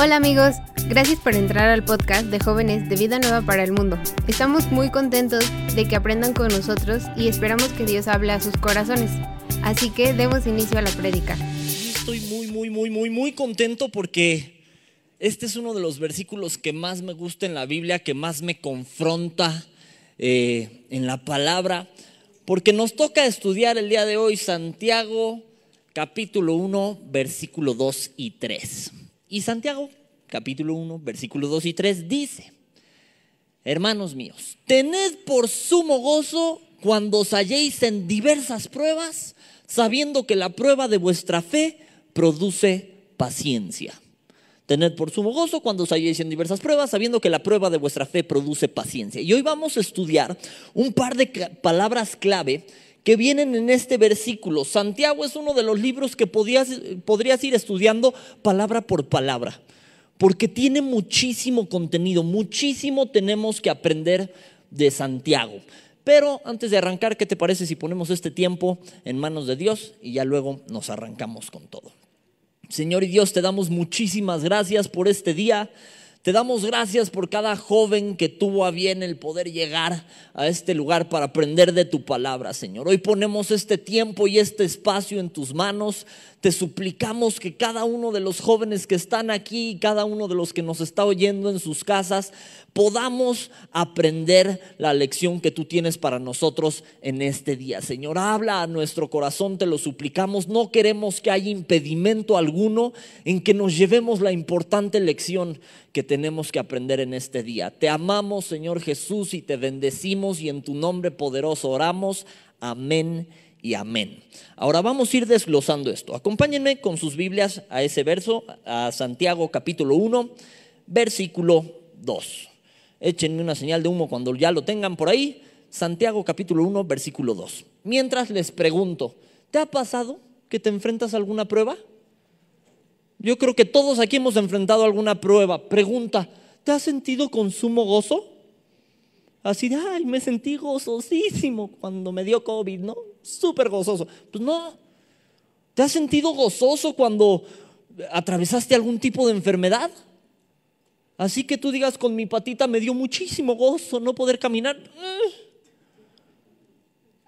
Hola amigos, gracias por entrar al podcast de jóvenes de Vida Nueva para el Mundo. Estamos muy contentos de que aprendan con nosotros y esperamos que Dios hable a sus corazones. Así que demos inicio a la prédica. Estoy muy, muy, muy, muy, muy contento porque este es uno de los versículos que más me gusta en la Biblia, que más me confronta eh, en la palabra, porque nos toca estudiar el día de hoy Santiago capítulo 1, versículo 2 y 3. Y Santiago capítulo 1, versículo 2 y 3 dice, hermanos míos, tened por sumo gozo cuando os halléis en diversas pruebas, sabiendo que la prueba de vuestra fe produce paciencia. Tened por sumo gozo cuando os halléis en diversas pruebas, sabiendo que la prueba de vuestra fe produce paciencia. Y hoy vamos a estudiar un par de palabras clave que vienen en este versículo. Santiago es uno de los libros que podrías, ir estudiando palabra por palabra, porque tiene muchísimo contenido, muchísimo tenemos que aprender de Santiago. Pero antes de arrancar, ¿qué te parece si ponemos este tiempo en manos de Dios y ya luego nos arrancamos con todo? Señor y Dios, te damos muchísimas gracias por este día. Te damos gracias por cada joven que tuvo a bien el poder llegar a este lugar para aprender de tu palabra, Señor. Hoy ponemos este tiempo y este espacio en tus manos. Te suplicamos que cada uno de los jóvenes que están aquí, cada uno de los que nos está oyendo en sus casas, podamos aprender la lección que tú tienes para nosotros en este día. Señor, habla a nuestro corazón, te lo suplicamos. No queremos que haya impedimento alguno en que nos llevemos la importante lección que tenemos que aprender en este día. Te amamos, Señor Jesús, y te bendecimos y en tu nombre poderoso oramos. Amén y amén. Ahora vamos a ir desglosando esto. Acompáñenme con sus Biblias a ese verso, a Santiago capítulo 1, versículo 2. Échenme una señal de humo cuando ya lo tengan por ahí. Santiago capítulo 1, versículo 2. Mientras les pregunto, ¿te ha pasado que te enfrentas a alguna prueba? Yo creo que todos aquí hemos enfrentado alguna prueba. Pregunta, ¿te has sentido con sumo gozo? Así de, ay, me sentí gozosísimo cuando me dio COVID, ¿no? Súper gozoso. Pues no. ¿Te has sentido gozoso cuando atravesaste algún tipo de enfermedad? Así que tú digas, con mi patita me dio muchísimo gozo no poder caminar.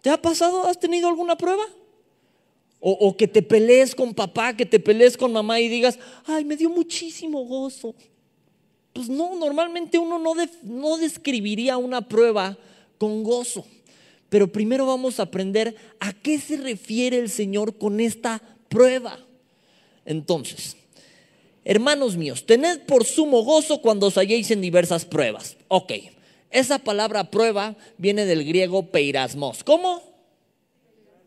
¿Te ha pasado? ¿Has tenido alguna prueba? O, o, que te pelees con papá, que te pelees con mamá y digas, ay, me dio muchísimo gozo. Pues no, normalmente uno no, no describiría una prueba con gozo. Pero primero vamos a aprender a qué se refiere el Señor con esta prueba. Entonces, hermanos míos, tened por sumo gozo cuando os halléis en diversas pruebas. Ok, esa palabra prueba viene del griego peirasmos. ¿Cómo?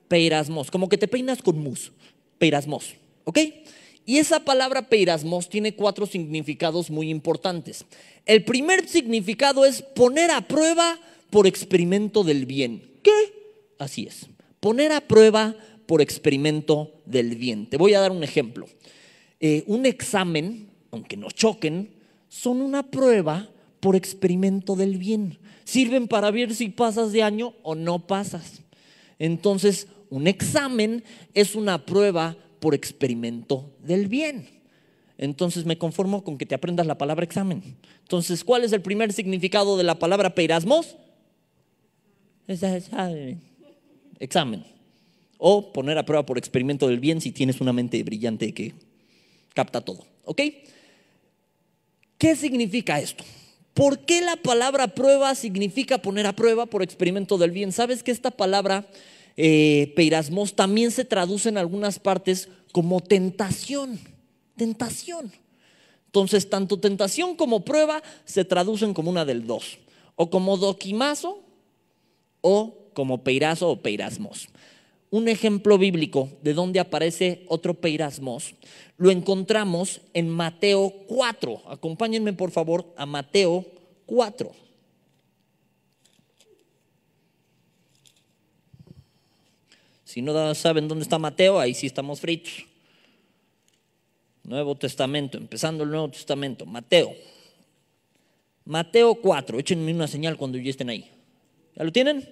Peirasmos, como que te peinas con mus. Peirasmos, ¿ok? Y esa palabra peirasmos tiene cuatro significados muy importantes. El primer significado es poner a prueba por experimento del bien. ¿Qué? Así es. Poner a prueba por experimento del bien. Te voy a dar un ejemplo. Eh, un examen, aunque nos choquen, son una prueba por experimento del bien. Sirven para ver si pasas de año o no pasas. Entonces, un examen es una prueba por experimento del bien. Entonces me conformo con que te aprendas la palabra examen. Entonces, ¿cuál es el primer significado de la palabra peirasmos? Examen. O poner a prueba por experimento del bien si tienes una mente brillante que capta todo. ¿Ok? ¿Qué significa esto? ¿Por qué la palabra prueba significa poner a prueba por experimento del bien? ¿Sabes que esta palabra eh, peirasmos también se traduce en algunas partes como tentación. Tentación. Entonces, tanto tentación como prueba se traducen como una del dos. O como doquimazo o como peirazo o peirasmos. Un ejemplo bíblico de donde aparece otro peirasmos lo encontramos en Mateo 4. Acompáñenme por favor a Mateo 4. Si no saben dónde está Mateo, ahí sí estamos fritos. Nuevo Testamento, empezando el Nuevo Testamento. Mateo. Mateo 4. Échenme una señal cuando ya estén ahí. ¿Ya lo tienen?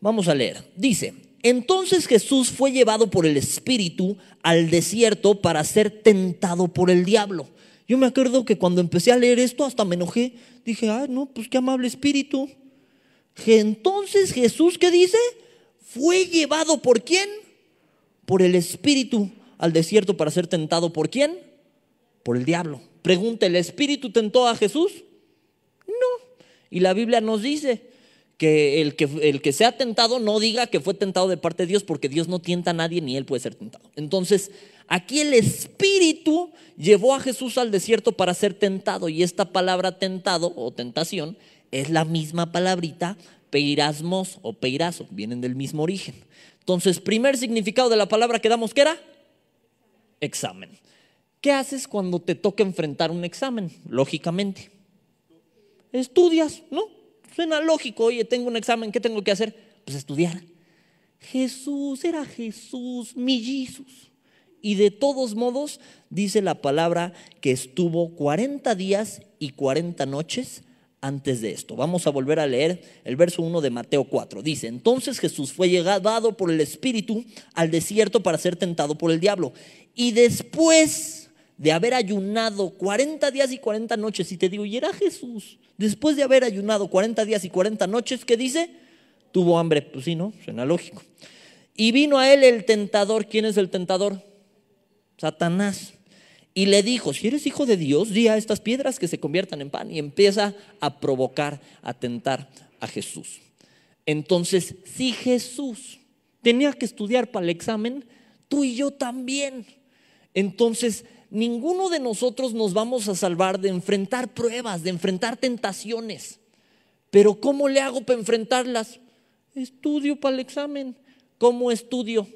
Vamos a leer. Dice, Entonces Jesús fue llevado por el Espíritu al desierto para ser tentado por el diablo. Yo me acuerdo que cuando empecé a leer esto hasta me enojé. Dije, ay, no, pues qué amable Espíritu. Entonces Jesús, ¿qué dice? Fue llevado por quién? Por el Espíritu al desierto para ser tentado por quién? Por el diablo. Pregunta, ¿el Espíritu tentó a Jesús? No. Y la Biblia nos dice que el, que sea tentado no diga que fue tentado de parte de Dios porque Dios no tienta a nadie ni él puede ser tentado. Entonces, aquí el Espíritu llevó a Jesús al desierto para ser tentado y esta palabra tentado o tentación es la misma palabrita peirasmos o peirazo, vienen del mismo origen. Entonces, primer significado de la palabra que damos, ¿qué era? Examen. ¿Qué haces cuando te toca enfrentar un examen? Lógicamente. Estudias, ¿no? Suena lógico, oye, tengo un examen, ¿qué tengo que hacer? Pues estudiar. Jesús era Jesús, mi Jesús. Y de todos modos, dice la palabra que estuvo 40 días y 40 noches antes de esto. Vamos a volver a leer el verso 1 de Mateo 4. Dice, entonces Jesús fue llegado por el Espíritu al desierto para ser tentado por el diablo. Y después de haber ayunado 40 días y 40 noches, y te digo, y era Jesús, después de haber ayunado 40 días y 40 noches, ¿qué dice? Tuvo hambre, pues sí, ¿no? Suena lógico. Y vino a él el tentador. ¿Quién es el tentador? Satanás y le dijo, si eres hijo de Dios, di a estas piedras que se conviertan en pan. Y empieza a provocar, a tentar a Jesús. Entonces, si Jesús tenía que estudiar para el examen, tú y yo también. Entonces, ninguno de nosotros nos vamos a salvar de enfrentar pruebas, de enfrentar tentaciones. Pero ¿cómo le hago para enfrentarlas? Estudio para el examen. ¿Cómo estudio?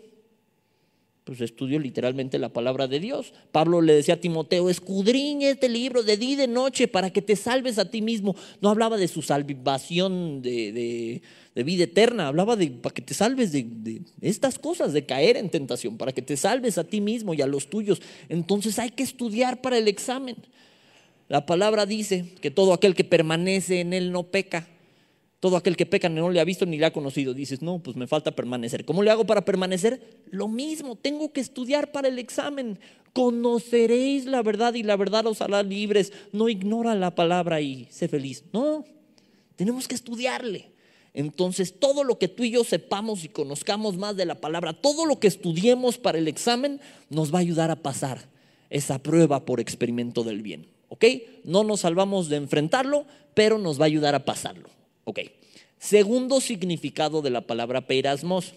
Pues estudio literalmente la palabra de Dios. Pablo le decía a Timoteo, escudriñe este libro de día y de noche para que te salves a ti mismo. No hablaba de su salvación de, vida eterna, hablaba de para que te salves de, de, estas cosas, de caer en tentación, para que te salves a ti mismo y a los tuyos. Entonces hay que estudiar para el examen. La palabra dice que todo aquel que permanece en él no peca. Todo aquel que peca no le ha visto ni le ha conocido. Dices, no, pues me falta permanecer. ¿Cómo le hago para permanecer? Lo mismo, tengo que estudiar para el examen. Conoceréis la verdad y la verdad os hará libres. No ignora la palabra y sé feliz. No, tenemos que estudiarle. Entonces, todo lo que tú y yo sepamos y conozcamos más de la palabra, todo lo que estudiemos para el examen, nos va a ayudar a pasar esa prueba por experimento del bien. ¿Ok? No nos salvamos de enfrentarlo, pero nos va a ayudar a pasarlo. Ok. Segundo significado de la palabra peirasmos.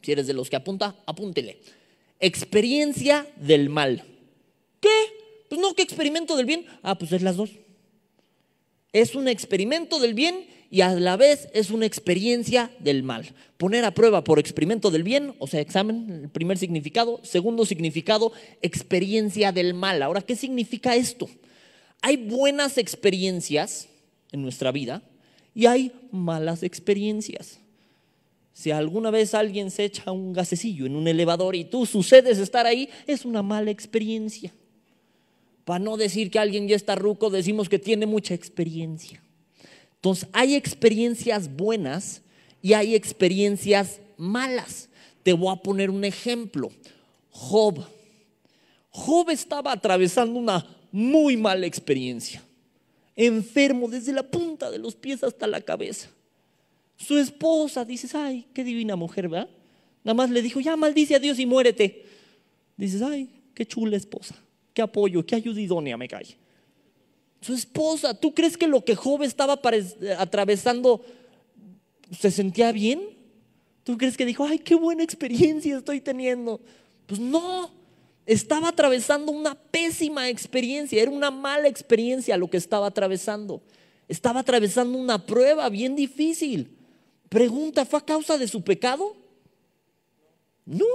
Si eres de los que apunta, apúntele. Experiencia del mal. ¿Qué? Pues no, ¿qué experimento del bien? Ah, pues es las dos. Es un experimento del bien y a la vez es una experiencia del mal. Poner a prueba por experimento del bien, o sea, examen, el primer significado. Segundo significado, experiencia del mal. Ahora, ¿qué significa esto? Hay buenas experiencias en nuestra vida y hay malas experiencias. Si alguna vez alguien se echa un gasecillo en un elevador y tú sucedes estar ahí, es una mala experiencia. Para no decir que alguien ya está ruco, decimos que tiene mucha experiencia. Entonces, hay experiencias buenas y hay experiencias malas. Te voy a poner un ejemplo. Job. Job estaba atravesando una muy mala experiencia enfermo desde la punta de los pies hasta la cabeza. Su esposa, dices, ay, qué divina mujer, ¿verdad? Nada más le dijo, ya maldice a Dios y muérete. Dices, ay, qué chula esposa, qué apoyo, qué ayuda idónea me cae. Su esposa, ¿tú crees que lo que Job estaba atravesando se sentía bien? ¿Tú crees que dijo, ay, qué buena experiencia estoy teniendo? Pues no, estaba atravesando una pésima experiencia, era una mala experiencia lo que estaba atravesando. Estaba atravesando una prueba bien difícil. Pregunta, ¿fue a causa de su pecado? No.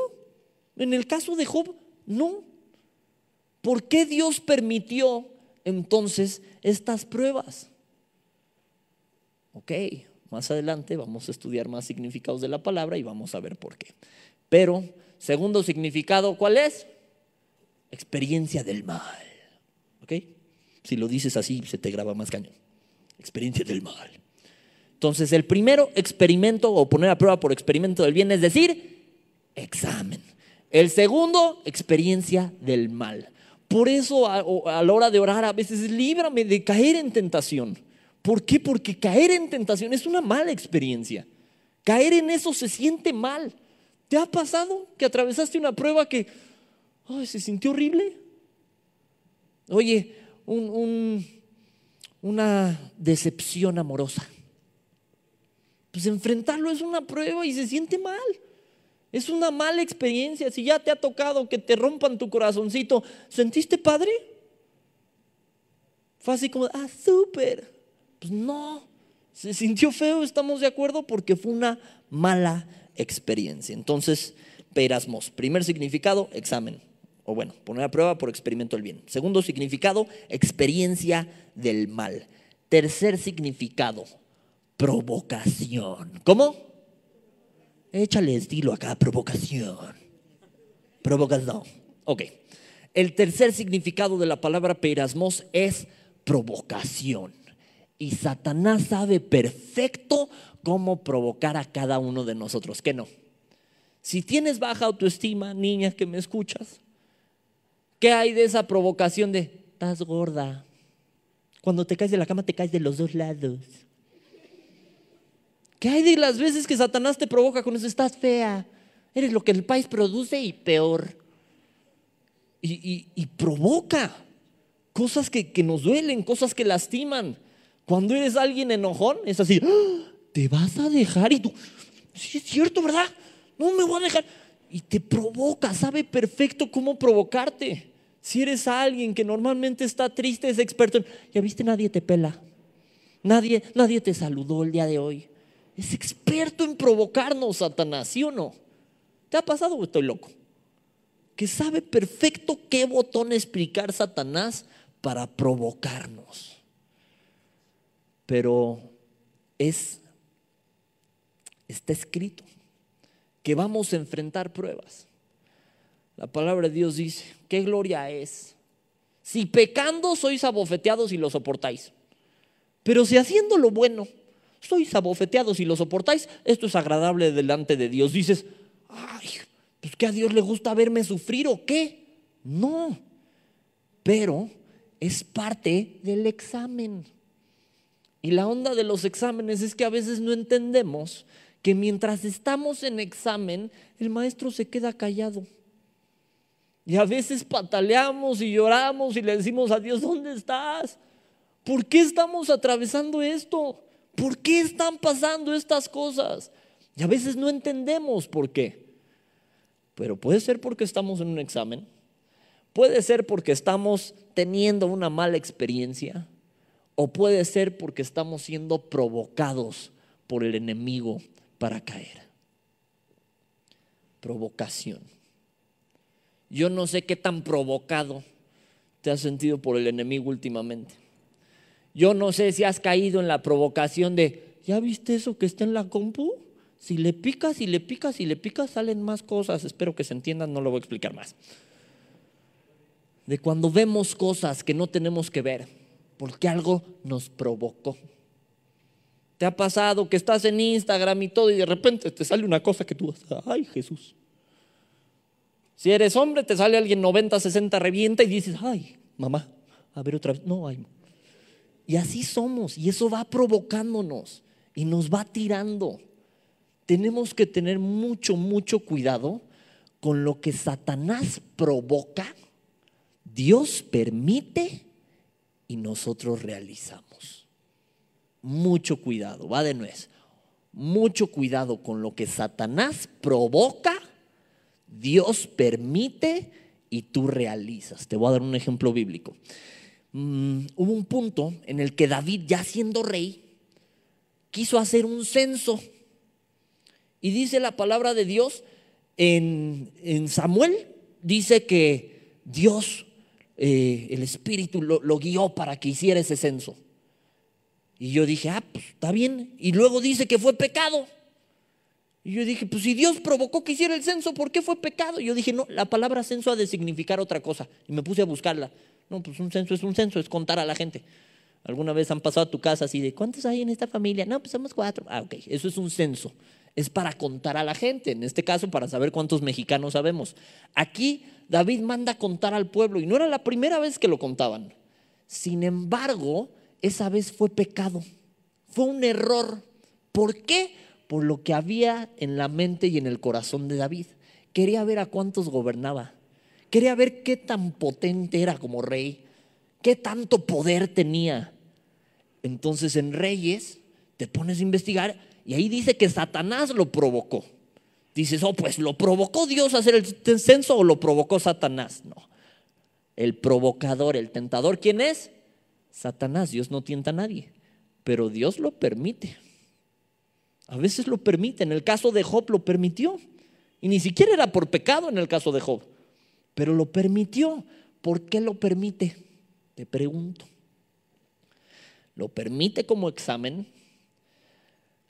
En el caso de Job, no. ¿Por qué Dios permitió entonces estas pruebas? Ok, más adelante vamos a estudiar más significados de la palabra y vamos a ver por qué. Pero, segundo significado, ¿cuál es? Experiencia del mal. ¿Ok? Si lo dices así, se te graba más cañón. Experiencia del mal. Entonces, el primero experimento o poner a prueba por experimento del bien es decir, examen. El segundo, experiencia del mal. Por eso a, la hora de orar a veces líbrame de caer en tentación. ¿Por qué? Porque caer en tentación es una mala experiencia. Caer en eso se siente mal. ¿Te ha pasado que atravesaste una prueba que se sintió horrible? Oye, una decepción amorosa. Pues enfrentarlo es una prueba y se siente mal. Es una mala experiencia. Si ya te ha tocado que te rompan tu corazoncito, ¿sentiste padre? Fue así como, ah, súper. Pues no, se sintió feo, estamos de acuerdo, porque fue una mala experiencia. Entonces, perasmos. Primer significado, examen. O bueno, poner a prueba por experimento del bien. Segundo significado, experiencia del mal. Tercer significado, provocación. ¿Cómo? Échale estilo acá, provocación. Provocación. Ok. El tercer significado de la palabra perasmos es provocación. Y Satanás sabe perfecto cómo provocar a cada uno de nosotros. ¿Qué no? Si tienes baja autoestima, niña que me escuchas, ¿qué hay de esa provocación de estás gorda? Cuando te caes de la cama te caes de los dos lados. ¿Qué hay de las veces que Satanás te provoca con eso? Estás fea. Eres lo que el país produce y peor. Y, provoca cosas que, nos duelen, cosas que lastiman. Cuando eres alguien enojón, es así, ¡Ah! te vas a dejar y tú, sí es cierto, ¿verdad? No me voy a dejar. Y te provoca, sabe perfecto cómo provocarte. Si eres alguien que normalmente está triste, es experto ya viste, nadie te pela. Nadie, nadie te saludó el día de hoy. Es experto en provocarnos, Satanás, ¿sí o no? ¿Te ha pasado o estoy loco? Que sabe perfecto qué botón explicar Satanás para provocarnos. Pero es, está escrito que vamos a enfrentar pruebas. La palabra de Dios dice, qué gloria es. Si pecando sois abofeteados y lo soportáis. Pero si haciendo lo bueno sois abofeteados y lo soportáis, esto es agradable delante de Dios. Dices, ay, pues que a Dios le gusta verme sufrir o qué. No, pero es parte del examen. Y la onda de los exámenes es que a veces no entendemos que mientras estamos en examen, el maestro se queda callado. Y a veces pataleamos y lloramos y le decimos a Dios, ¿dónde estás? ¿Por qué estamos atravesando esto? ¿Por qué están pasando estas cosas? Y a veces no entendemos por qué. Pero puede ser porque estamos en un examen. Puede ser porque estamos teniendo una mala experiencia. O puede ser porque estamos siendo provocados por el enemigo para caer. Provocación. Yo no sé qué tan provocado te has sentido por el enemigo últimamente. Yo no sé si has caído en la provocación de, ¿ya viste eso que está en la compu? Si le picas y le picas y le picas salen más cosas. Espero que se entiendan, no lo voy a explicar más. De cuando vemos cosas que no tenemos que ver, porque algo nos provocó. ¿Te ha pasado que estás en Instagram y todo y de repente te sale una cosa que tú ay Jesús? Si eres hombre, te sale alguien 90, 60, revienta y dices, ay, mamá, a ver otra vez. No, ay, y así somos, y eso va provocándonos y nos va tirando. Tenemos que tener mucho, mucho cuidado con lo que Satanás provoca, Dios permite y nosotros realizamos. Mucho cuidado, va de nuez. Mucho cuidado con lo que Satanás provoca, Dios permite y tú realizas. Te voy a dar un ejemplo bíblico. Mm, hubo un punto en el que David, ya siendo rey, quiso hacer un censo. Y dice la palabra de Dios en, Samuel, dice que Dios, eh, el Espíritu, lo, lo guió para que hiciera ese censo. Y yo dije, ah, pues está bien. Y luego dice que fue pecado. Y yo dije, pues si Dios provocó que hiciera el censo, ¿por qué fue pecado? Y yo dije, no, la palabra censo ha de significar otra cosa. Y me puse a buscarla. No, pues un censo es un censo, es contar a la gente. ¿Alguna vez han pasado a tu casa así de cuántos hay en esta familia? No, pues somos cuatro. Ah, ok, eso es un censo. Es para contar a la gente, en este caso para saber cuántos mexicanos sabemos. Aquí David manda a contar al pueblo y no era la primera vez que lo contaban. Sin embargo, esa vez fue pecado, fue un error. ¿Por qué? Por lo que había en la mente y en el corazón de David. Quería ver a cuántos gobernaba. Quería ver qué tan potente era como rey, qué tanto poder tenía. Entonces en Reyes te pones a investigar y ahí dice que Satanás lo provocó. Dices, oh, pues lo provocó Dios a hacer el censo o lo provocó Satanás. No. El provocador, el tentador, ¿quién es? Satanás. Dios no tienta a nadie, pero Dios lo permite. A veces lo permite. En el caso de Job lo permitió. Y ni siquiera era por pecado en el caso de Job, pero lo permitió. ¿Por qué lo permite? Te pregunto. Lo permite como examen,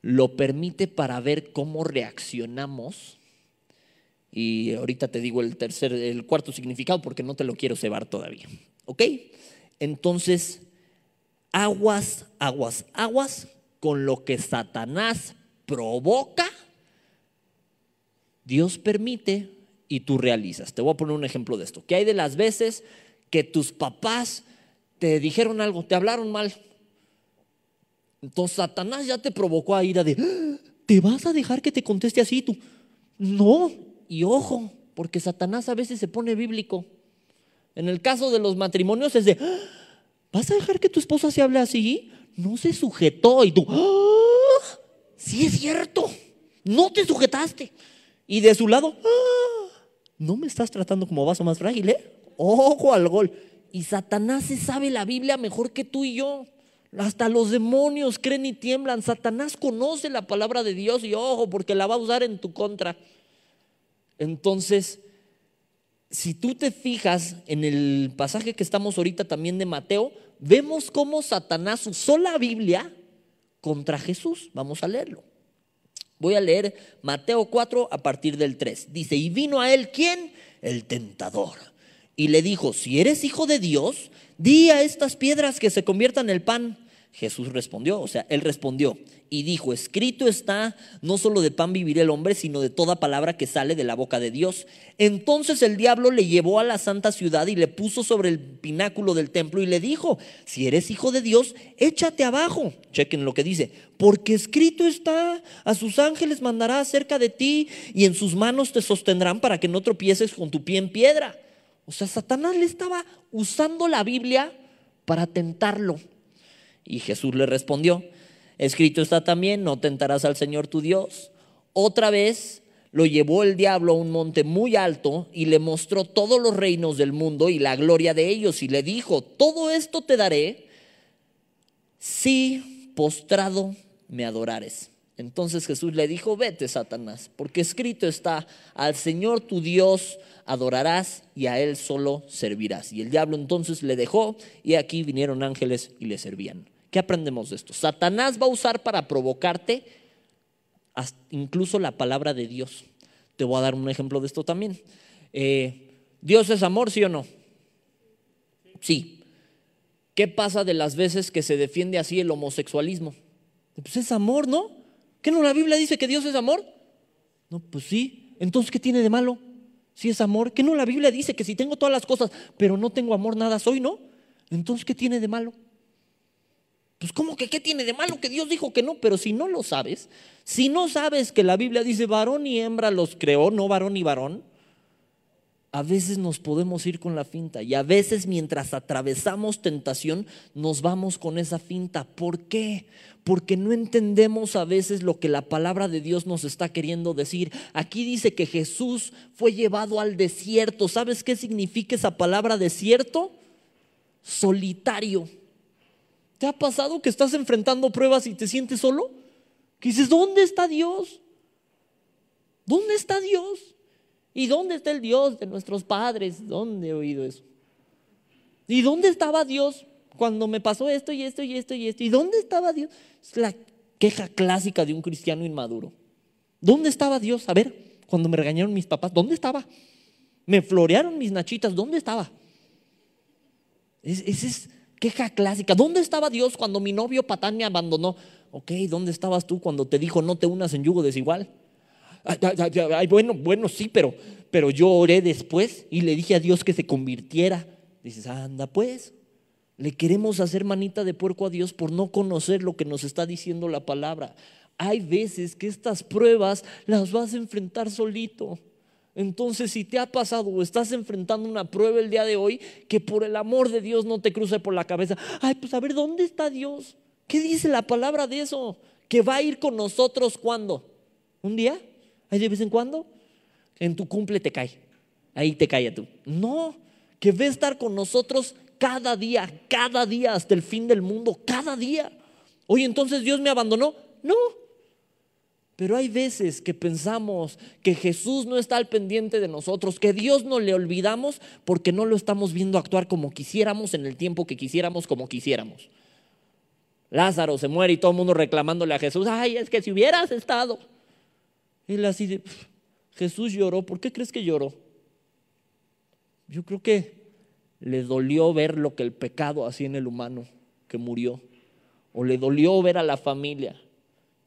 lo permite para ver cómo reaccionamos. Y ahorita te digo el tercer, el cuarto significado porque no te lo quiero cebar todavía. ¿Ok? Entonces, aguas, aguas, aguas con lo que Satanás provoca Dios permite y tú realizas. Te voy a poner un ejemplo de esto. ¿Qué hay de las veces que tus papás te dijeron algo, te hablaron mal? Entonces Satanás ya te provocó a ira de, ¡Ah! ¿te vas a dejar que te conteste así tú? No, y ojo, porque Satanás a veces se pone bíblico. En el caso de los matrimonios es de, ¡Ah! ¿vas a dejar que tu esposa se hable así? No se sujetó y tú, ¡Ah! Sí es cierto, no te sujetaste. Y de su lado, ¡Ah! no me estás tratando como vaso más frágil, ¿eh? Ojo al gol. Y Satanás se sabe la Biblia mejor que tú y yo. Hasta los demonios creen y tiemblan. Satanás conoce la palabra de Dios y ojo, porque la va a usar en tu contra. Entonces, si tú te fijas en el pasaje que estamos ahorita también de Mateo, vemos cómo Satanás usó la Biblia contra Jesús. Vamos a leerlo. Voy a leer Mateo 4 a partir del 3. Dice, y vino a él quién? El tentador. Y le dijo, si eres hijo de Dios, di a estas piedras que se conviertan en el pan. Jesús respondió, o sea, él respondió, y dijo, escrito está, no solo de pan vivirá el hombre, sino de toda palabra que sale de la boca de Dios. Entonces el diablo le llevó a la santa ciudad y le puso sobre el pináculo del templo y le dijo, si eres hijo de Dios, échate abajo. Chequen lo que dice, porque escrito está, a sus ángeles mandará cerca de ti y en sus manos te sostendrán para que no tropieces con tu pie en piedra. O sea, Satanás le estaba usando la Biblia para tentarlo. Y Jesús le respondió, Escrito está también, no tentarás al Señor tu Dios. Otra vez lo llevó el diablo a un monte muy alto y le mostró todos los reinos del mundo y la gloria de ellos y le dijo, todo esto te daré si postrado me adorares. Entonces Jesús le dijo, vete Satanás, porque escrito está, al Señor tu Dios adorarás y a Él solo servirás. Y el diablo entonces le dejó y aquí vinieron ángeles y le servían. ¿Qué aprendemos de esto? Satanás va a usar para provocarte incluso la palabra de Dios. Te voy a dar un ejemplo de esto también. Eh, ¿Dios es amor, sí o no? Sí. ¿Qué pasa de las veces que se defiende así el homosexualismo? Pues es amor, ¿no? ¿Qué no la Biblia dice que Dios es amor? No, pues sí. Entonces, ¿qué tiene de malo? Si es amor. ¿Qué no la Biblia dice que si tengo todas las cosas, pero no tengo amor, nada soy, no? Entonces, ¿qué tiene de malo? Pues ¿cómo que qué tiene de malo que Dios dijo que no? Pero si no lo sabes, si no sabes que la Biblia dice varón y hembra los creó, no varón y varón, a veces nos podemos ir con la finta y a veces mientras atravesamos tentación nos vamos con esa finta. ¿Por qué? Porque no entendemos a veces lo que la palabra de Dios nos está queriendo decir. Aquí dice que Jesús fue llevado al desierto. ¿Sabes qué significa esa palabra desierto? Solitario. ¿Te ha pasado que estás enfrentando pruebas y te sientes solo? Que dices, ¿dónde está Dios? ¿Dónde está Dios? ¿Y dónde está el Dios de nuestros padres? ¿Dónde he oído eso? ¿Y dónde estaba Dios cuando me pasó esto y esto y esto y esto? ¿Y dónde estaba Dios? Es la queja clásica de un cristiano inmaduro. ¿Dónde estaba Dios? A ver, cuando me regañaron mis papás, ¿dónde estaba? Me florearon mis nachitas, ¿dónde estaba? Ese es Queja clásica. ¿Dónde estaba Dios cuando mi novio Patán me abandonó? Ok, ¿dónde estabas tú cuando te dijo no te unas en yugo desigual? Ay, bueno, bueno, sí, pero, pero yo oré después y le dije a Dios que se convirtiera. Dices, anda pues, le queremos hacer manita de puerco a Dios por no conocer lo que nos está diciendo la palabra. Hay veces que estas pruebas las vas a enfrentar solito. Entonces, si te ha pasado o estás enfrentando una prueba el día de hoy, que por el amor de Dios no te cruce por la cabeza, ay, pues a ver, ¿dónde está Dios? ¿Qué dice la palabra de eso? Que va a ir con nosotros cuando? ¿Un día? ¿Hay de vez en cuando? En tu cumple te cae. Ahí te cae a tú. No, que va a estar con nosotros cada día, cada día hasta el fin del mundo, cada día. Oye, entonces Dios me abandonó. No, pero hay veces que pensamos que Jesús no está al pendiente de nosotros, que Dios no le olvidamos porque no lo estamos viendo actuar como quisiéramos en el tiempo que quisiéramos, como quisiéramos. Lázaro se muere y todo el mundo reclamándole a Jesús, ay, es que si hubieras estado. Él así de, Jesús lloró, ¿por qué crees que lloró? Yo creo que le dolió ver lo que el pecado hacía en el humano que murió, o le dolió ver a la familia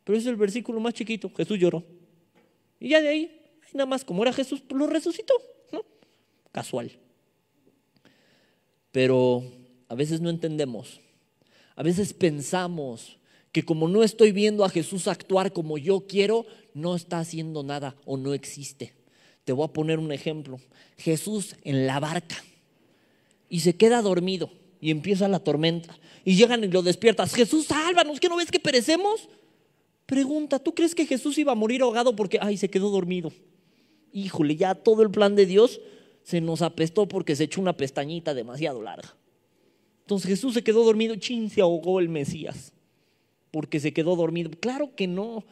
pero es el versículo más chiquito. Jesús lloró. Y ya de ahí, nada más como era Jesús, pues lo resucitó. Casual. Pero a veces no entendemos. A veces pensamos que como no estoy viendo a Jesús actuar como yo quiero, no está haciendo nada o no existe. Te voy a poner un ejemplo. Jesús en la barca y se queda dormido y empieza la tormenta y llegan y lo despiertas. Jesús, sálvanos, ¿qué no ves que perecemos? Pregunta, ¿tú crees que Jesús iba a morir ahogado porque, ay, se quedó dormido? Híjole, ya todo el plan de Dios se nos apestó porque se echó una pestañita demasiado larga. Entonces Jesús se quedó dormido, chin, se ahogó el Mesías, porque se quedó dormido. Claro que no,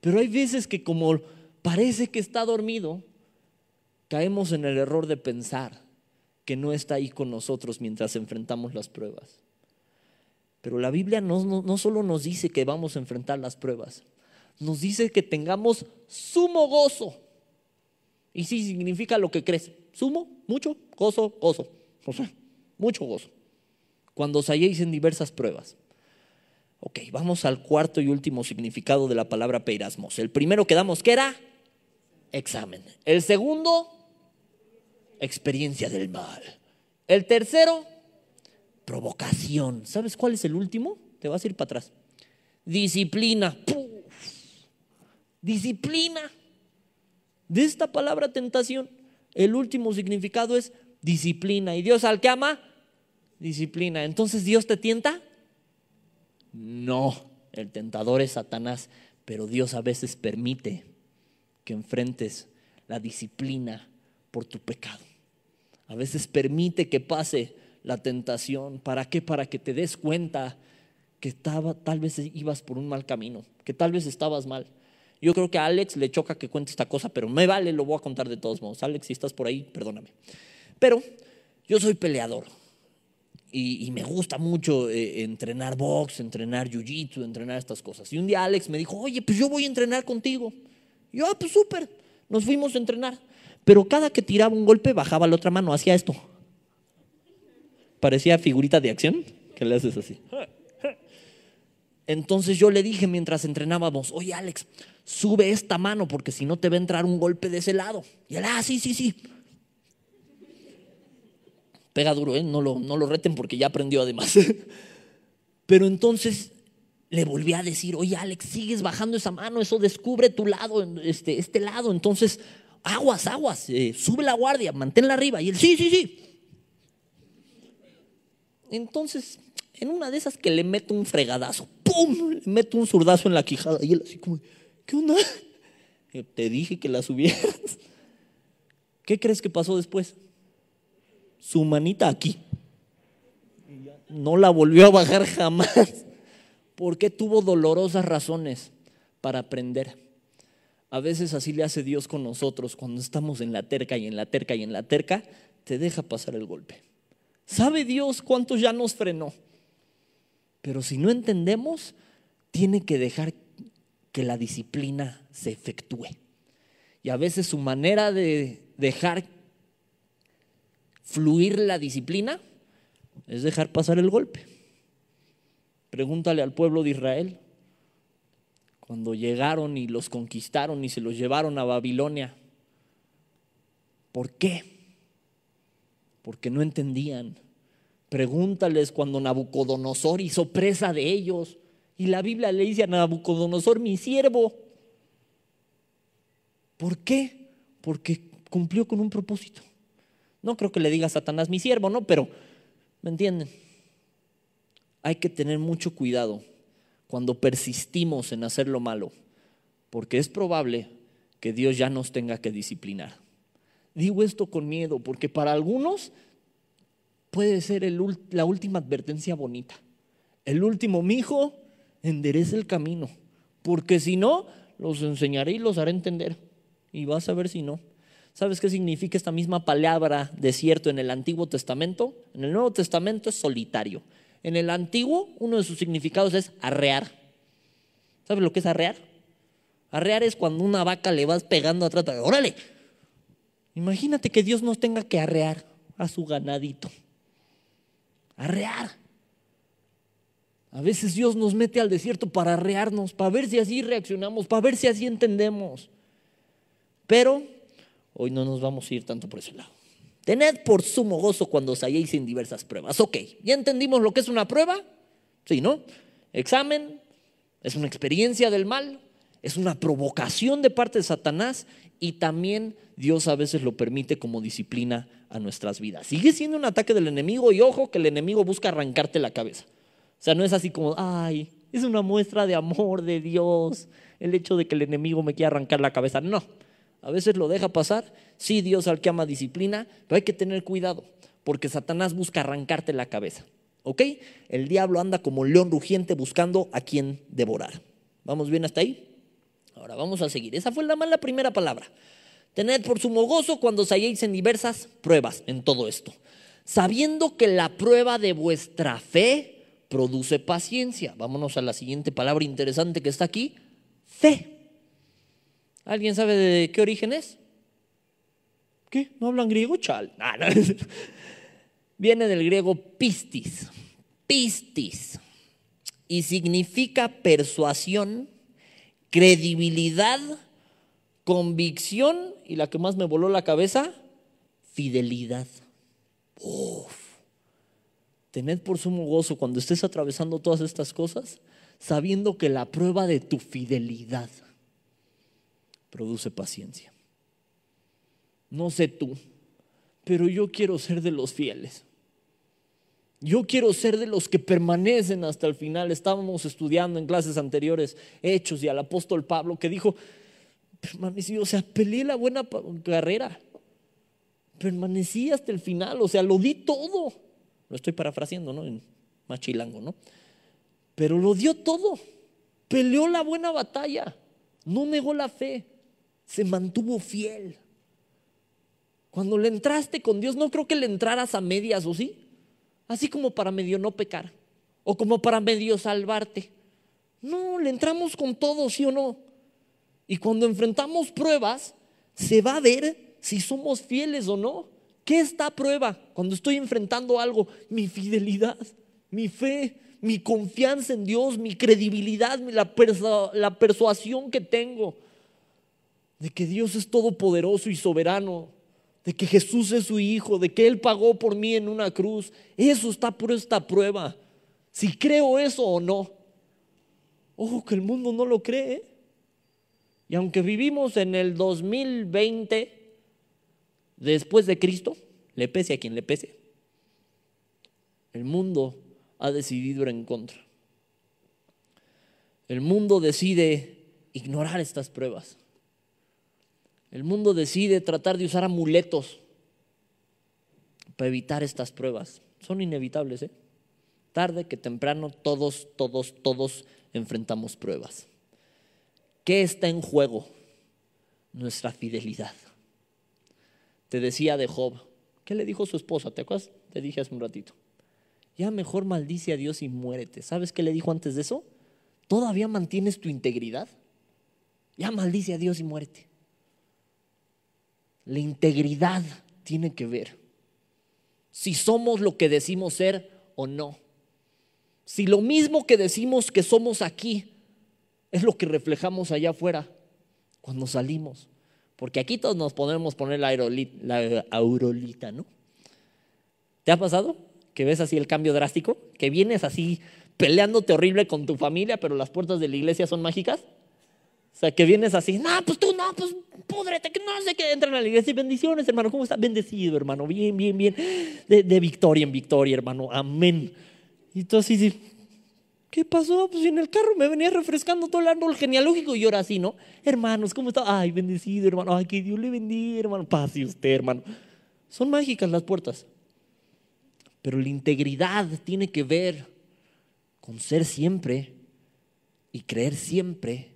pero hay veces que como parece que está dormido, caemos en el error de pensar que no está ahí con nosotros mientras enfrentamos las pruebas. Pero la Biblia no, solo nos dice que vamos a enfrentar las pruebas, nos dice que tengamos sumo gozo. Y sí significa lo que crees. Sumo, mucho, gozo, gozo. Mucho gozo. Cuando os halléis en diversas pruebas. Ok, vamos al cuarto y último significado de la palabra peirasmos. El primero que damos, ¿qué era? Examen. El segundo, experiencia del mal. El tercero, provocación. ¿Sabes cuál es el último? Te vas a ir para atrás. Disciplina. Disciplina. De esta palabra tentación, el último significado es disciplina. ¿Y Dios al que ama? Disciplina. Entonces Dios te tienta? No, el tentador es Satanás, pero Dios a veces permite que enfrentes la disciplina por tu pecado. A veces permite que pase la tentación. ¿Para qué? Para que te des cuenta que estaba, tal vez ibas por un mal camino, que tal vez estabas mal. Yo creo que a Alex le choca que cuente esta cosa, pero me vale, lo voy a contar de todos modos. Alex, si estás por ahí, perdóname. Pero yo soy peleador y, me gusta mucho eh, entrenar box, entrenar jiu-jitsu, entrenar estas cosas. Y un día Alex me dijo, oye, pues yo voy a entrenar contigo. Y yo, ah, pues súper, nos fuimos a entrenar. Pero cada que tiraba un golpe, bajaba la otra mano, hacía esto parecía figurita de acción, que le haces así. Entonces yo le dije mientras entrenábamos, oye Alex, sube esta mano porque si no te va a entrar un golpe de ese lado. Y él, ah, sí, sí, sí. Pega duro, ¿eh? no, lo, no lo reten porque ya aprendió además. Pero entonces le volví a decir, oye Alex, sigues bajando esa mano, eso descubre tu lado, este, este lado. Entonces, aguas, aguas, eh, sube la guardia, manténla arriba. Y él, sí, sí, sí. Entonces, en una de esas que le meto un fregadazo, ¡pum! Le meto un zurdazo en la quijada. Y él así como, ¿qué onda? Te dije que la subieras. ¿Qué crees que pasó después? Su manita aquí. No la volvió a bajar jamás. Porque tuvo dolorosas razones para aprender. A veces así le hace Dios con nosotros cuando estamos en la terca y en la terca y en la terca, te deja pasar el golpe. ¿Sabe Dios cuánto ya nos frenó? Pero si no entendemos, tiene que dejar que la disciplina se efectúe. Y a veces su manera de dejar fluir la disciplina es dejar pasar el golpe. Pregúntale al pueblo de Israel, cuando llegaron y los conquistaron y se los llevaron a Babilonia. ¿Por qué? Porque no entendían. Pregúntales cuando Nabucodonosor hizo presa de ellos. Y la Biblia le dice a Nabucodonosor, mi siervo. ¿Por qué? Porque cumplió con un propósito. No creo que le diga a Satanás mi siervo, no, pero ¿me entienden? Hay que tener mucho cuidado cuando persistimos en hacer lo malo, porque es probable que Dios ya nos tenga que disciplinar. Digo esto con miedo, porque para algunos puede ser la última advertencia bonita. El último, mi hijo, endereza el camino, porque si no, los enseñaré y los haré entender. Y vas a ver si no. ¿Sabes qué significa esta misma palabra desierto en el Antiguo Testamento? En el Nuevo Testamento es solitario. En el Antiguo, uno de sus significados es arrear. ¿Sabes lo que es arrear? Arrear es cuando una vaca le vas pegando atrás. ¡Órale! Imagínate que Dios nos tenga que arrear a su ganadito. Arrear. A veces Dios nos mete al desierto para arrearnos, para ver si así reaccionamos, para ver si así entendemos. Pero Hoy no nos vamos a ir tanto por ese lado. Tened por sumo gozo cuando os halléis en diversas pruebas. Ok, ¿ya entendimos lo que es una prueba? Sí, ¿no? Examen, es una experiencia del mal, es una provocación de parte de Satanás y también Dios a veces lo permite como disciplina a nuestras vidas. Sigue siendo un ataque del enemigo y ojo que el enemigo busca arrancarte la cabeza. O sea, no es así como, ay, es una muestra de amor de Dios el hecho de que el enemigo me quiera arrancar la cabeza. No, a veces lo deja pasar. Sí, Dios al que ama disciplina, pero hay que tener cuidado, porque Satanás busca arrancarte la cabeza. ¿Ok? El diablo anda como león rugiente buscando a quien devorar. ¿Vamos bien hasta ahí? Ahora vamos a seguir. Esa fue la, la primera palabra. Tened por sumo gozo cuando os en diversas pruebas en todo esto, sabiendo que la prueba de vuestra fe produce paciencia. Vámonos a la siguiente palabra interesante que está aquí, fe. ¿Alguien sabe de qué origen es? ¿Qué? ¿No hablan griego? Chal. Ah, Viene del griego pistis. Pistis. Y significa persuasión, credibilidad, convicción y la que más me voló la cabeza, fidelidad. Uf. Tened por sumo gozo cuando estés atravesando todas estas cosas, sabiendo que la prueba de tu fidelidad produce paciencia. No sé tú, pero yo quiero ser de los fieles. Yo quiero ser de los que permanecen hasta el final. Estábamos estudiando en clases anteriores Hechos y al apóstol Pablo que dijo, permanecí, o sea, peleé la buena carrera. Permanecí hasta el final, o sea, lo di todo. Lo estoy parafraseando, ¿no? En machilango, ¿no? Pero lo dio todo. Peleó la buena batalla. No negó la fe se mantuvo fiel. Cuando le entraste con Dios, no creo que le entraras a medias, ¿o sí? Así como para medio no pecar, o como para medio salvarte. No, le entramos con todo, ¿sí o no? Y cuando enfrentamos pruebas, se va a ver si somos fieles o no. ¿Qué está prueba cuando estoy enfrentando algo? Mi fidelidad, mi fe, mi confianza en Dios, mi credibilidad, la, la persuasión que tengo de que Dios es todopoderoso y soberano, de que Jesús es su Hijo, de que Él pagó por mí en una cruz. Eso está por esta prueba. Si creo eso o no. Ojo que el mundo no lo cree. Y aunque vivimos en el 2020, después de Cristo, le pese a quien le pese, el mundo ha decidido ir en contra. El mundo decide ignorar estas pruebas. El mundo decide tratar de usar amuletos para evitar estas pruebas. Son inevitables, ¿eh? Tarde que temprano todos, todos, todos enfrentamos pruebas. ¿Qué está en juego? Nuestra fidelidad. Te decía de Job, ¿qué le dijo su esposa? ¿Te acuerdas? Te dije hace un ratito. Ya mejor maldice a Dios y muérete. ¿Sabes qué le dijo antes de eso? ¿Todavía mantienes tu integridad? Ya maldice a Dios y muérete. La integridad tiene que ver. si somos lo que decimos ser o no. Si lo mismo que decimos que somos aquí es lo que reflejamos allá afuera cuando salimos. Porque aquí todos nos podemos poner la, aurolita, ¿no? ¿Te ha pasado que ves así el cambio drástico? Que vienes así peleándote horrible con tu familia, pero las puertas de la iglesia son mágicas. O sea, que vienes así, no, pues tú no, pues púdrete, que no sé qué, entran a la iglesia y bendiciones, hermano, ¿cómo estás? Bendecido, hermano, bien, bien, bien, de, victoria en victoria, hermano, amén. Y tú así, ¿qué pasó? Pues en el carro me venía refrescando todo el árbol genealógico y ahora así, ¿no? Hermanos, ¿cómo está? Ay, bendecido, hermano, ay, que Dios le bendiga, hermano, pase usted, hermano. Son mágicas las puertas. Pero la integridad tiene que ver con ser siempre y creer siempre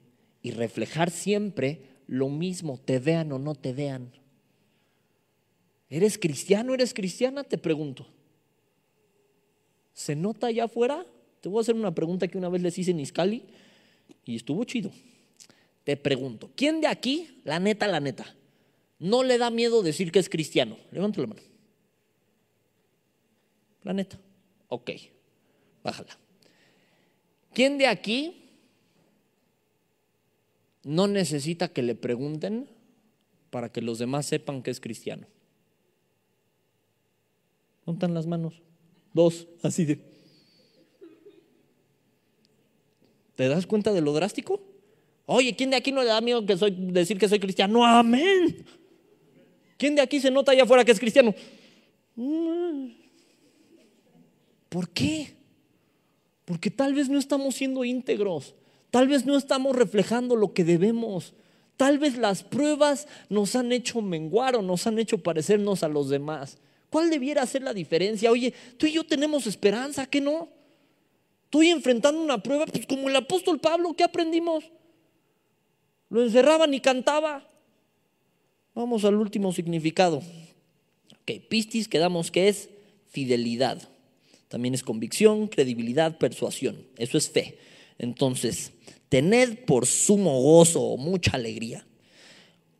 y reflejar siempre lo mismo, te vean o no te vean. ¿Eres cristiano? ¿Eres cristiana? Te pregunto. ¿Se nota allá afuera? Te voy a hacer una pregunta que una vez les hice en Iscali y estuvo chido. Te pregunto, ¿quién de aquí, la neta, la neta, no le da miedo decir que es cristiano? Levanta la mano. La neta. Ok, bájala. ¿Quién de aquí no necesita que le pregunten para que los demás sepan que es cristiano. Montan las manos. Dos, así de. ¿Te das cuenta de lo drástico? Oye, ¿quién de aquí no le da miedo que soy, decir que soy cristiano? Amén. ¿Quién de aquí se nota allá afuera que es cristiano? ¿Por qué? Porque tal vez no estamos siendo íntegros. Tal vez no estamos reflejando lo que debemos. Tal vez las pruebas nos han hecho menguar o nos han hecho parecernos a los demás. ¿Cuál debiera ser la diferencia? Oye, tú y yo tenemos esperanza, ¿qué no? Estoy enfrentando una prueba, pues como el apóstol Pablo, ¿qué aprendimos? Lo encerraban y cantaba. Vamos al último significado. Ok, pistis quedamos que es fidelidad. También es convicción, credibilidad, persuasión. Eso es fe. Entonces, tened por sumo gozo o mucha alegría.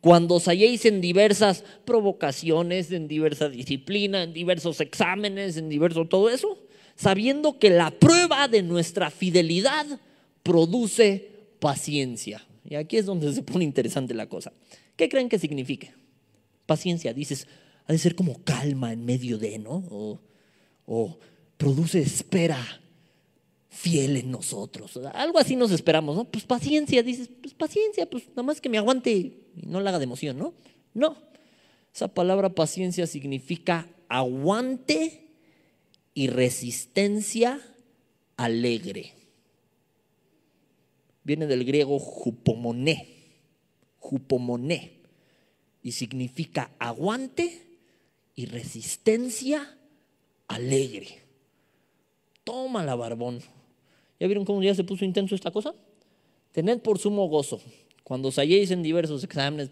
Cuando os halléis en diversas provocaciones, en diversa disciplina, en diversos exámenes, en diverso todo eso, sabiendo que la prueba de nuestra fidelidad produce paciencia. Y aquí es donde se pone interesante la cosa. ¿Qué creen que signifique? Paciencia, dices, ha de ser como calma en medio de, ¿no? O produce espera fiel en nosotros. Algo así nos esperamos, ¿no? Pues paciencia, dices, pues paciencia, pues nada más que me aguante y no la haga de emoción, ¿no? No. Esa palabra paciencia significa aguante y resistencia alegre. Viene del griego jupomoné, jupomoné, y significa aguante y resistencia alegre. Tómala, barbón. ¿Ya vieron cómo ya se puso intenso esta cosa? Tened por sumo gozo cuando os halléis en diversos exámenes,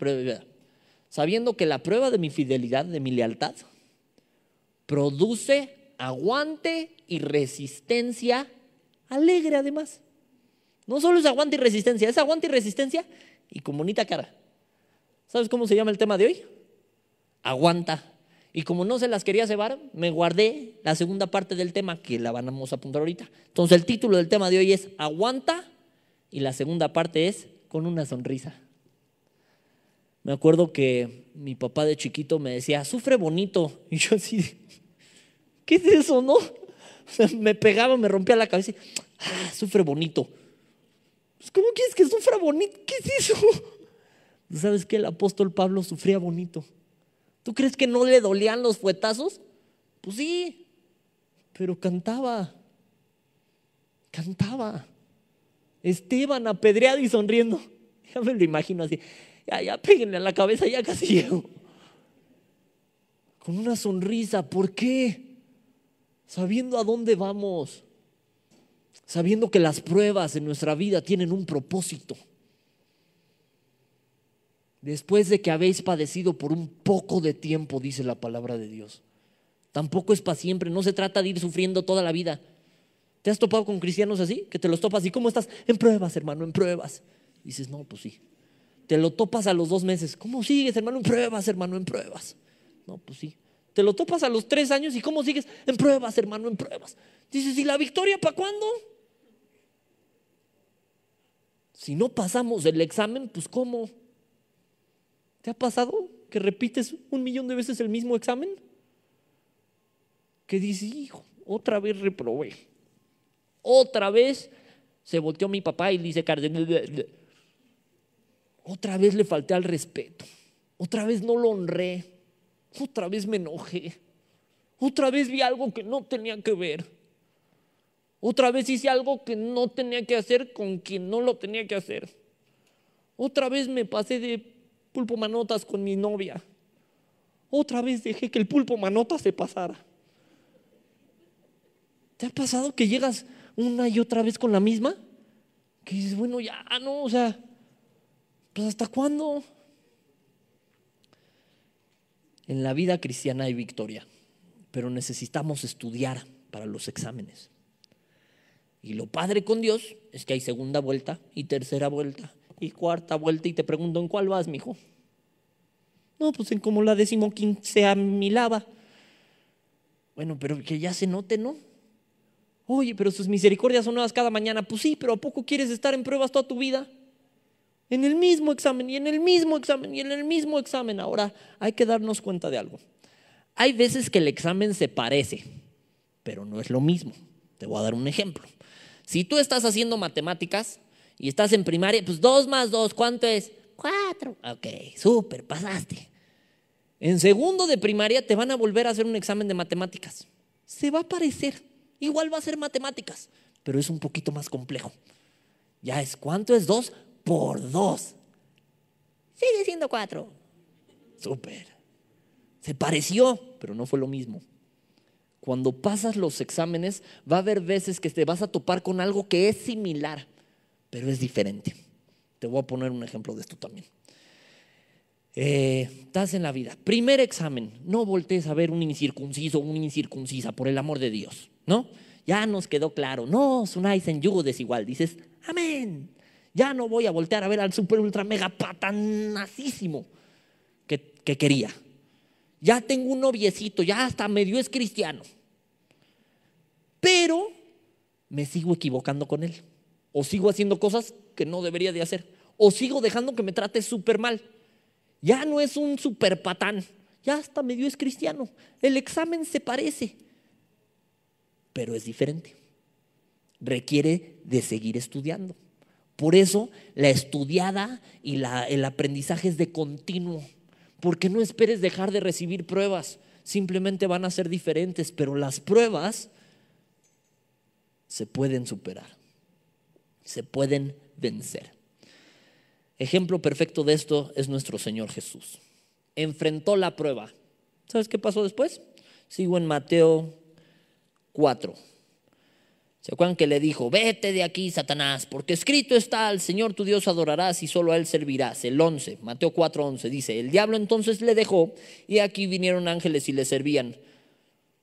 sabiendo que la prueba de mi fidelidad, de mi lealtad, produce aguante y resistencia alegre además. No solo es aguante y resistencia, es aguante y resistencia y con bonita cara. ¿Sabes cómo se llama el tema de hoy? Aguanta. Y como no se las quería cebar, me guardé la segunda parte del tema que la vamos a apuntar ahorita. Entonces el título del tema de hoy es Aguanta y la segunda parte es Con una sonrisa. Me acuerdo que mi papá de chiquito me decía, sufre bonito. Y yo así, ¿qué es eso, no? me pegaba, me rompía la cabeza y, ah, sufre bonito. Pues, ¿Cómo quieres que sufra bonito? ¿Qué es eso? ¿Sabes que El apóstol Pablo sufría bonito. ¿Tú crees que no le dolían los fuetazos? Pues sí, pero cantaba, cantaba. Esteban apedreado y sonriendo. Ya me lo imagino así. Ya, ya, péguenle a la cabeza, ya casi llego. Con una sonrisa, ¿por qué? Sabiendo a dónde vamos. Sabiendo que las pruebas en nuestra vida tienen un propósito después de que habéis padecido por un poco de tiempo, dice la palabra de Dios. Tampoco es para siempre, no se trata de ir sufriendo toda la vida. ¿Te has topado con cristianos así? Que te los topas y ¿cómo estás? En pruebas, hermano, en pruebas. dices, no, pues sí. Te lo topas a los dos meses. ¿Cómo sigues, hermano? En pruebas, hermano, en pruebas. No, pues sí. Te lo topas a los tres años y ¿cómo sigues? En pruebas, hermano, en pruebas. Dices, ¿y la victoria para cuándo? Si no pasamos el examen, pues ¿cómo? ¿Te ha pasado que repites un millón de veces el mismo examen? Que dices, hijo, otra vez reprobé. Otra vez se volteó mi papá y dice, otra vez le falté al respeto. Otra vez no lo honré. Otra vez me enojé. Otra vez vi algo que no tenía que ver. Otra vez hice algo que no tenía que hacer con quien no lo tenía que hacer. Otra vez me pasé de pulpo manotas con mi novia. Otra vez dejé que el pulpo manota se pasara. ¿Te ha pasado que llegas una y otra vez con la misma? Que dices, bueno, ya no, o sea, pues hasta cuándo? En la vida cristiana hay victoria, pero necesitamos estudiar para los exámenes. Y lo padre con Dios es que hay segunda vuelta y tercera vuelta y cuarta vuelta y te pregunto, ¿en cuál vas, mijo? No, pues en como la decimoquince mi lava. Bueno, pero que ya se note, ¿no? Oye, pero sus misericordias son nuevas cada mañana. Pues sí, pero ¿a poco quieres estar en pruebas toda tu vida? En el mismo examen y en el mismo examen y en el mismo examen. Ahora hay que darnos cuenta de algo. Hay veces que el examen se parece, pero no es lo mismo. Te voy a dar un ejemplo. Si tú estás haciendo matemáticas y estás en primaria, pues dos más dos, ¿cuánto es? Cuatro. Ok, súper, pasaste. En segundo de primaria te van a volver a hacer un examen de matemáticas. Se va a parecer Igual va a ser matemáticas, pero es un poquito más complejo. Ya es, ¿cuánto es dos por dos? Sigue siendo cuatro. Súper. Se pareció, pero no fue lo mismo. Cuando pasas los exámenes, va a haber veces que te vas a topar con algo que es similar, pero es diferente. Te voy a poner un ejemplo de esto también. Eh, estás en la vida. Primer examen, no voltees a ver un incircunciso o una incircuncisa, por el amor de Dios. ¿no? Ya nos quedó claro, no, en yugo desigual, dices, amén. Ya no voy a voltear a ver al super ultra mega patanacísimo que, que quería. Ya tengo un noviecito, ya hasta medio es cristiano. Pero me sigo equivocando con él. O sigo haciendo cosas que no debería de hacer. O sigo dejando que me trate súper mal. Ya no es un super patán. Ya hasta medio es cristiano. El examen se parece pero es diferente. Requiere de seguir estudiando. Por eso la estudiada y el aprendizaje es de continuo. Porque no esperes dejar de recibir pruebas. Simplemente van a ser diferentes, pero las pruebas se pueden superar. Se pueden vencer. Ejemplo perfecto de esto es nuestro Señor Jesús. Enfrentó la prueba. ¿Sabes qué pasó después? Sigo en Mateo 4. ¿Se acuerdan que le dijo, vete de aquí, Satanás, porque escrito está, al Señor tu Dios adorarás y solo a Él servirás? El 11, Mateo 4, 11 dice, el diablo entonces le dejó y aquí vinieron ángeles y le servían.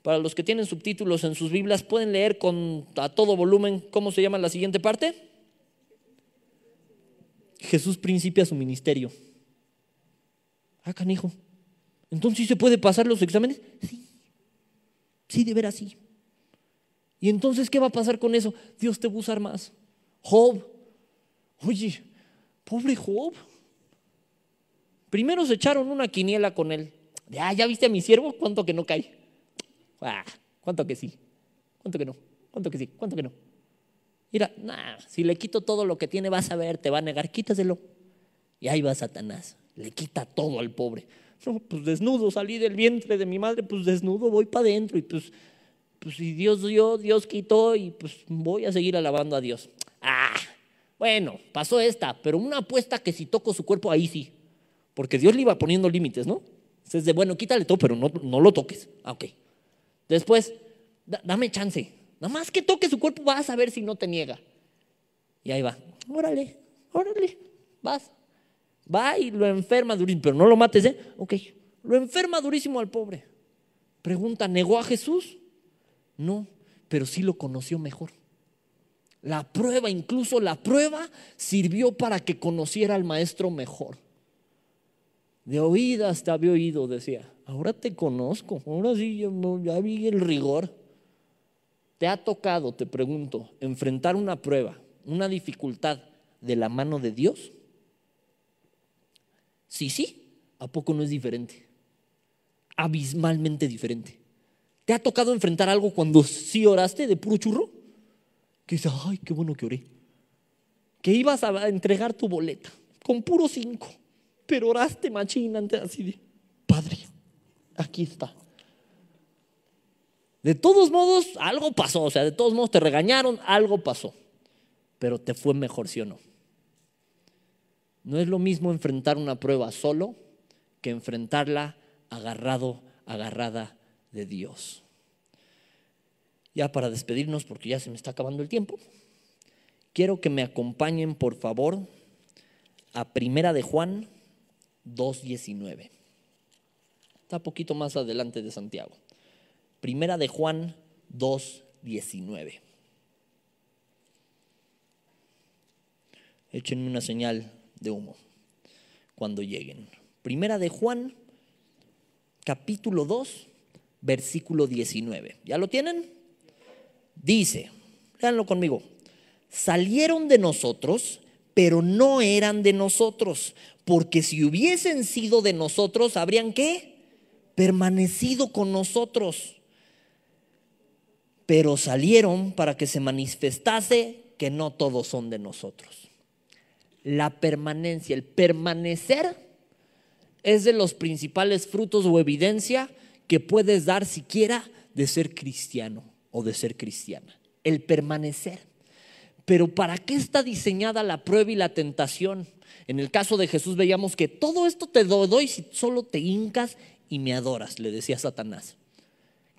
Para los que tienen subtítulos en sus Biblias, pueden leer con, a todo volumen, ¿cómo se llama la siguiente parte? Jesús principia su ministerio. Ah, canijo. Entonces, ¿sí se puede pasar los exámenes? Sí. Sí, de ver así. Y entonces, ¿qué va a pasar con eso? Dios te va a usar más. Job, oye, pobre Job. Primero se echaron una quiniela con él. De, ah, ¿ya viste a mi siervo? ¿Cuánto que no cae? Ah, ¿Cuánto que sí? ¿Cuánto que no? ¿Cuánto que sí? ¿Cuánto que no? Mira, nah, si le quito todo lo que tiene, vas a ver, te va a negar, quítaselo. Y ahí va Satanás, le quita todo al pobre. No, pues desnudo, salí del vientre de mi madre, pues desnudo, voy para adentro y pues pues si Dios dio, Dios quitó y pues voy a seguir alabando a Dios. Ah, bueno, pasó esta, pero una apuesta que si toco su cuerpo, ahí sí. Porque Dios le iba poniendo límites, ¿no? Entonces, de bueno, quítale todo, pero no, no lo toques. Ah, ok. Después, dame chance. Nada más que toque su cuerpo, vas a ver si no te niega. Y ahí va. Órale, órale, vas. Va y lo enferma durísimo, pero no lo mates, ¿eh? Ok. Lo enferma durísimo al pobre. Pregunta, ¿negó a Jesús? No, pero sí lo conoció mejor. La prueba, incluso la prueba, sirvió para que conociera al maestro mejor. De oídas te había oído, decía. Ahora te conozco, ahora sí ya vi el rigor. ¿Te ha tocado, te pregunto, enfrentar una prueba, una dificultad de la mano de Dios? Sí, sí, ¿a poco no es diferente? Abismalmente diferente. ¿Te ha tocado enfrentar algo cuando sí oraste de puro churro? Que dices, ay, qué bueno que oré. Que ibas a entregar tu boleta con puro cinco, pero oraste machín antes así de, Padre, aquí está. De todos modos, algo pasó, o sea, de todos modos te regañaron, algo pasó, pero te fue mejor, ¿sí o no? No es lo mismo enfrentar una prueba solo que enfrentarla agarrado, agarrada de Dios. Ya para despedirnos, porque ya se me está acabando el tiempo, quiero que me acompañen, por favor, a Primera de Juan 2.19. Está poquito más adelante de Santiago. Primera de Juan 2.19. Échenme una señal de humo cuando lleguen. Primera de Juan, capítulo 2, versículo 19. ¿Ya lo tienen? Dice, léanlo conmigo, salieron de nosotros, pero no eran de nosotros, porque si hubiesen sido de nosotros, habrían qué? Permanecido con nosotros. Pero salieron para que se manifestase que no todos son de nosotros. La permanencia, el permanecer es de los principales frutos o evidencia que puedes dar siquiera de ser cristiano o de ser cristiana. El permanecer. Pero ¿para qué está diseñada la prueba y la tentación? En el caso de Jesús veíamos que todo esto te doy si solo te hincas y me adoras, le decía Satanás.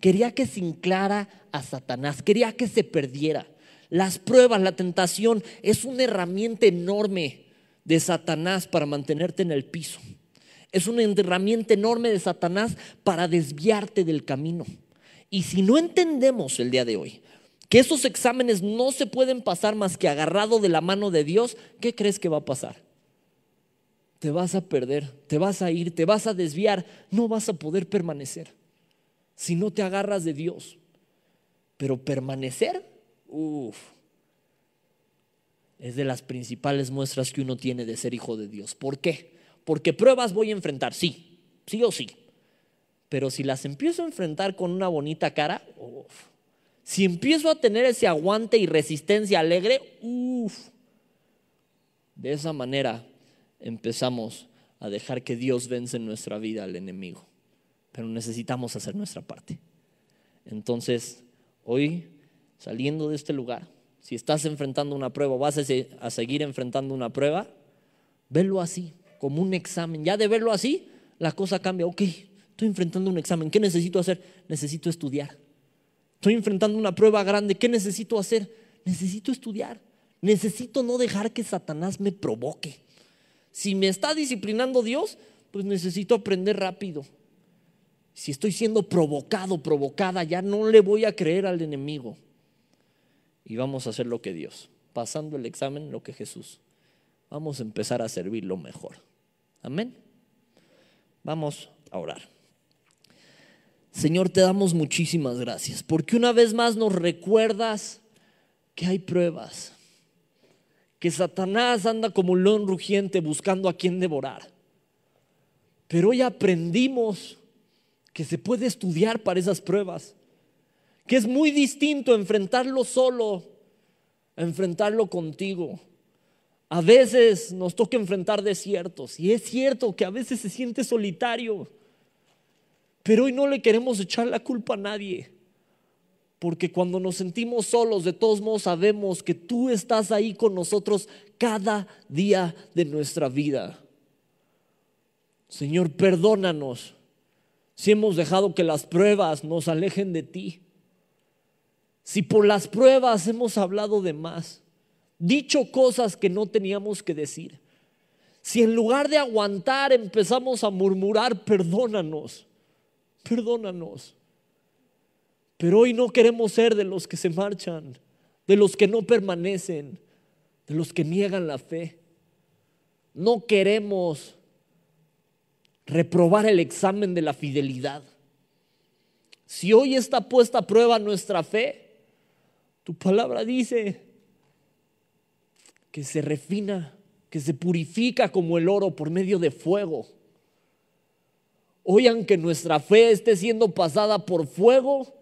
Quería que se inclara a Satanás, quería que se perdiera. Las pruebas, la tentación es una herramienta enorme de Satanás para mantenerte en el piso. Es una herramienta enorme de Satanás para desviarte del camino. Y si no entendemos el día de hoy que esos exámenes no se pueden pasar más que agarrado de la mano de Dios, ¿qué crees que va a pasar? Te vas a perder, te vas a ir, te vas a desviar, no vas a poder permanecer si no te agarras de Dios. Pero permanecer, uff, es de las principales muestras que uno tiene de ser hijo de Dios. ¿Por qué? Porque pruebas voy a enfrentar, sí, sí o sí. Pero si las empiezo a enfrentar con una bonita cara, uff si empiezo a tener ese aguante y resistencia alegre, uff, de esa manera empezamos a dejar que Dios vence en nuestra vida al enemigo. Pero necesitamos hacer nuestra parte. Entonces, hoy, saliendo de este lugar, si estás enfrentando una prueba vas a seguir enfrentando una prueba, velo así, como un examen. Ya de verlo así, la cosa cambia. Ok, estoy enfrentando un examen. ¿Qué necesito hacer? Necesito estudiar. Estoy enfrentando una prueba grande. ¿Qué necesito hacer? Necesito estudiar. Necesito no dejar que Satanás me provoque. Si me está disciplinando Dios, pues necesito aprender rápido. Si estoy siendo provocado, provocada, ya no le voy a creer al enemigo. Y vamos a hacer lo que Dios, pasando el examen, lo que Jesús. Vamos a empezar a servirlo mejor. Amén. Vamos a orar. Señor, te damos muchísimas gracias, porque una vez más nos recuerdas que hay pruebas, que Satanás anda como un león rugiente buscando a quien devorar. Pero hoy aprendimos que se puede estudiar para esas pruebas, que es muy distinto enfrentarlo solo a enfrentarlo contigo. A veces nos toca enfrentar desiertos y es cierto que a veces se siente solitario. Pero hoy no le queremos echar la culpa a nadie. Porque cuando nos sentimos solos, de todos modos sabemos que tú estás ahí con nosotros cada día de nuestra vida. Señor, perdónanos si hemos dejado que las pruebas nos alejen de ti. Si por las pruebas hemos hablado de más, dicho cosas que no teníamos que decir. Si en lugar de aguantar empezamos a murmurar, perdónanos perdónanos. Pero hoy no queremos ser de los que se marchan, de los que no permanecen, de los que niegan la fe. No queremos reprobar el examen de la fidelidad. Si hoy está puesta a prueba nuestra fe, tu palabra dice que se refina, que se purifica como el oro por medio de fuego. Hoy aunque nuestra fe esté siendo pasada por fuego,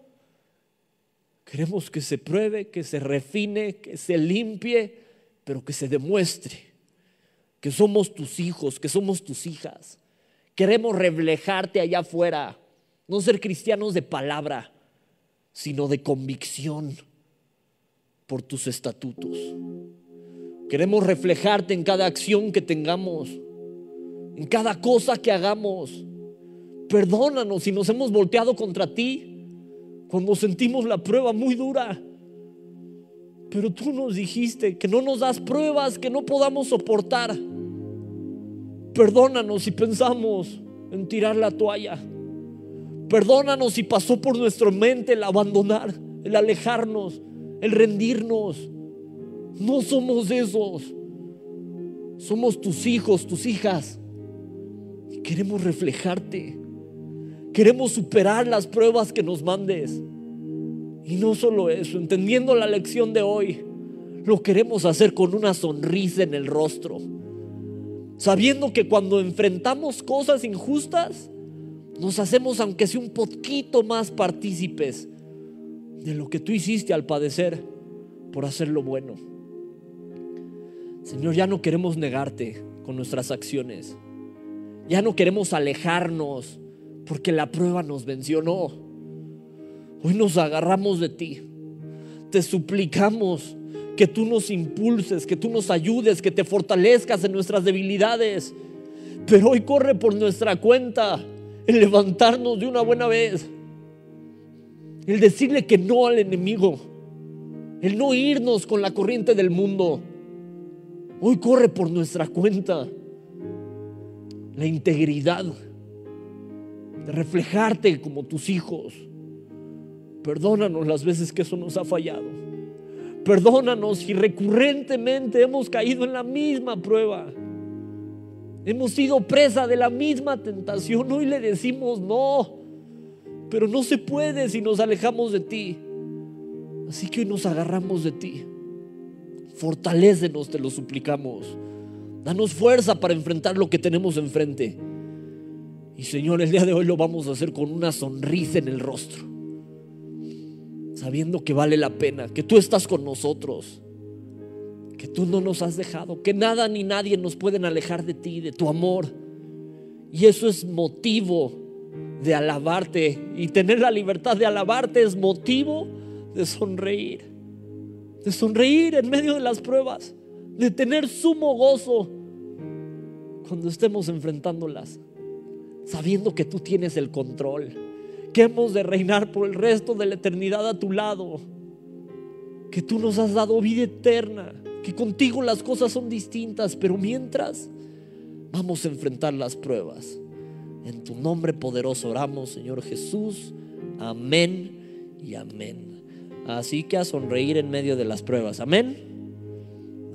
queremos que se pruebe, que se refine, que se limpie, pero que se demuestre que somos tus hijos, que somos tus hijas. Queremos reflejarte allá afuera, no ser cristianos de palabra, sino de convicción por tus estatutos. Queremos reflejarte en cada acción que tengamos, en cada cosa que hagamos. Perdónanos si nos hemos volteado contra ti cuando sentimos la prueba muy dura. Pero tú nos dijiste que no nos das pruebas que no podamos soportar. Perdónanos si pensamos en tirar la toalla. Perdónanos si pasó por nuestra mente el abandonar, el alejarnos, el rendirnos. No somos esos. Somos tus hijos, tus hijas. Y queremos reflejarte. Queremos superar las pruebas que nos mandes. Y no solo eso, entendiendo la lección de hoy, lo queremos hacer con una sonrisa en el rostro. Sabiendo que cuando enfrentamos cosas injustas, nos hacemos aunque sea un poquito más partícipes de lo que tú hiciste al padecer por hacer lo bueno. Señor, ya no queremos negarte con nuestras acciones. Ya no queremos alejarnos porque la prueba nos venció. Hoy nos agarramos de ti. Te suplicamos que tú nos impulses, que tú nos ayudes, que te fortalezcas en nuestras debilidades. Pero hoy corre por nuestra cuenta el levantarnos de una buena vez. El decirle que no al enemigo. El no irnos con la corriente del mundo. Hoy corre por nuestra cuenta la integridad de reflejarte como tus hijos. Perdónanos las veces que eso nos ha fallado. Perdónanos si recurrentemente hemos caído en la misma prueba. Hemos sido presa de la misma tentación. Hoy le decimos no, pero no se puede si nos alejamos de ti. Así que hoy nos agarramos de ti. Fortalécenos, te lo suplicamos. Danos fuerza para enfrentar lo que tenemos enfrente. Y Señor, el día de hoy lo vamos a hacer con una sonrisa en el rostro. Sabiendo que vale la pena, que tú estás con nosotros, que tú no nos has dejado, que nada ni nadie nos pueden alejar de ti, de tu amor. Y eso es motivo de alabarte. Y tener la libertad de alabarte es motivo de sonreír. De sonreír en medio de las pruebas. De tener sumo gozo cuando estemos enfrentándolas sabiendo que tú tienes el control, que de reinar por el resto de la eternidad a tu lado, que tú nos has dado vida eterna, que contigo las cosas son distintas, pero mientras vamos a enfrentar las pruebas. En tu nombre poderoso oramos, Señor Jesús. Amén y amén. Así que a sonreír en medio de las pruebas. Amén.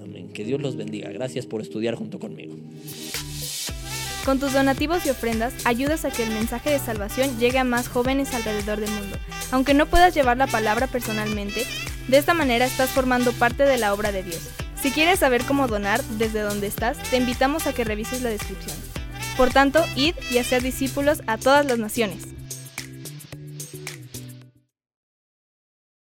Amén. Que Dios los bendiga. Gracias por estudiar junto conmigo. Con tus donativos y ofrendas ayudas a que el mensaje de salvación llegue a más jóvenes alrededor del mundo. Aunque no puedas llevar la palabra personalmente, de esta manera estás formando parte de la obra de Dios. Si quieres saber cómo donar desde donde estás, te invitamos a que revises la descripción. Por tanto, id y hacer discípulos a todas las naciones.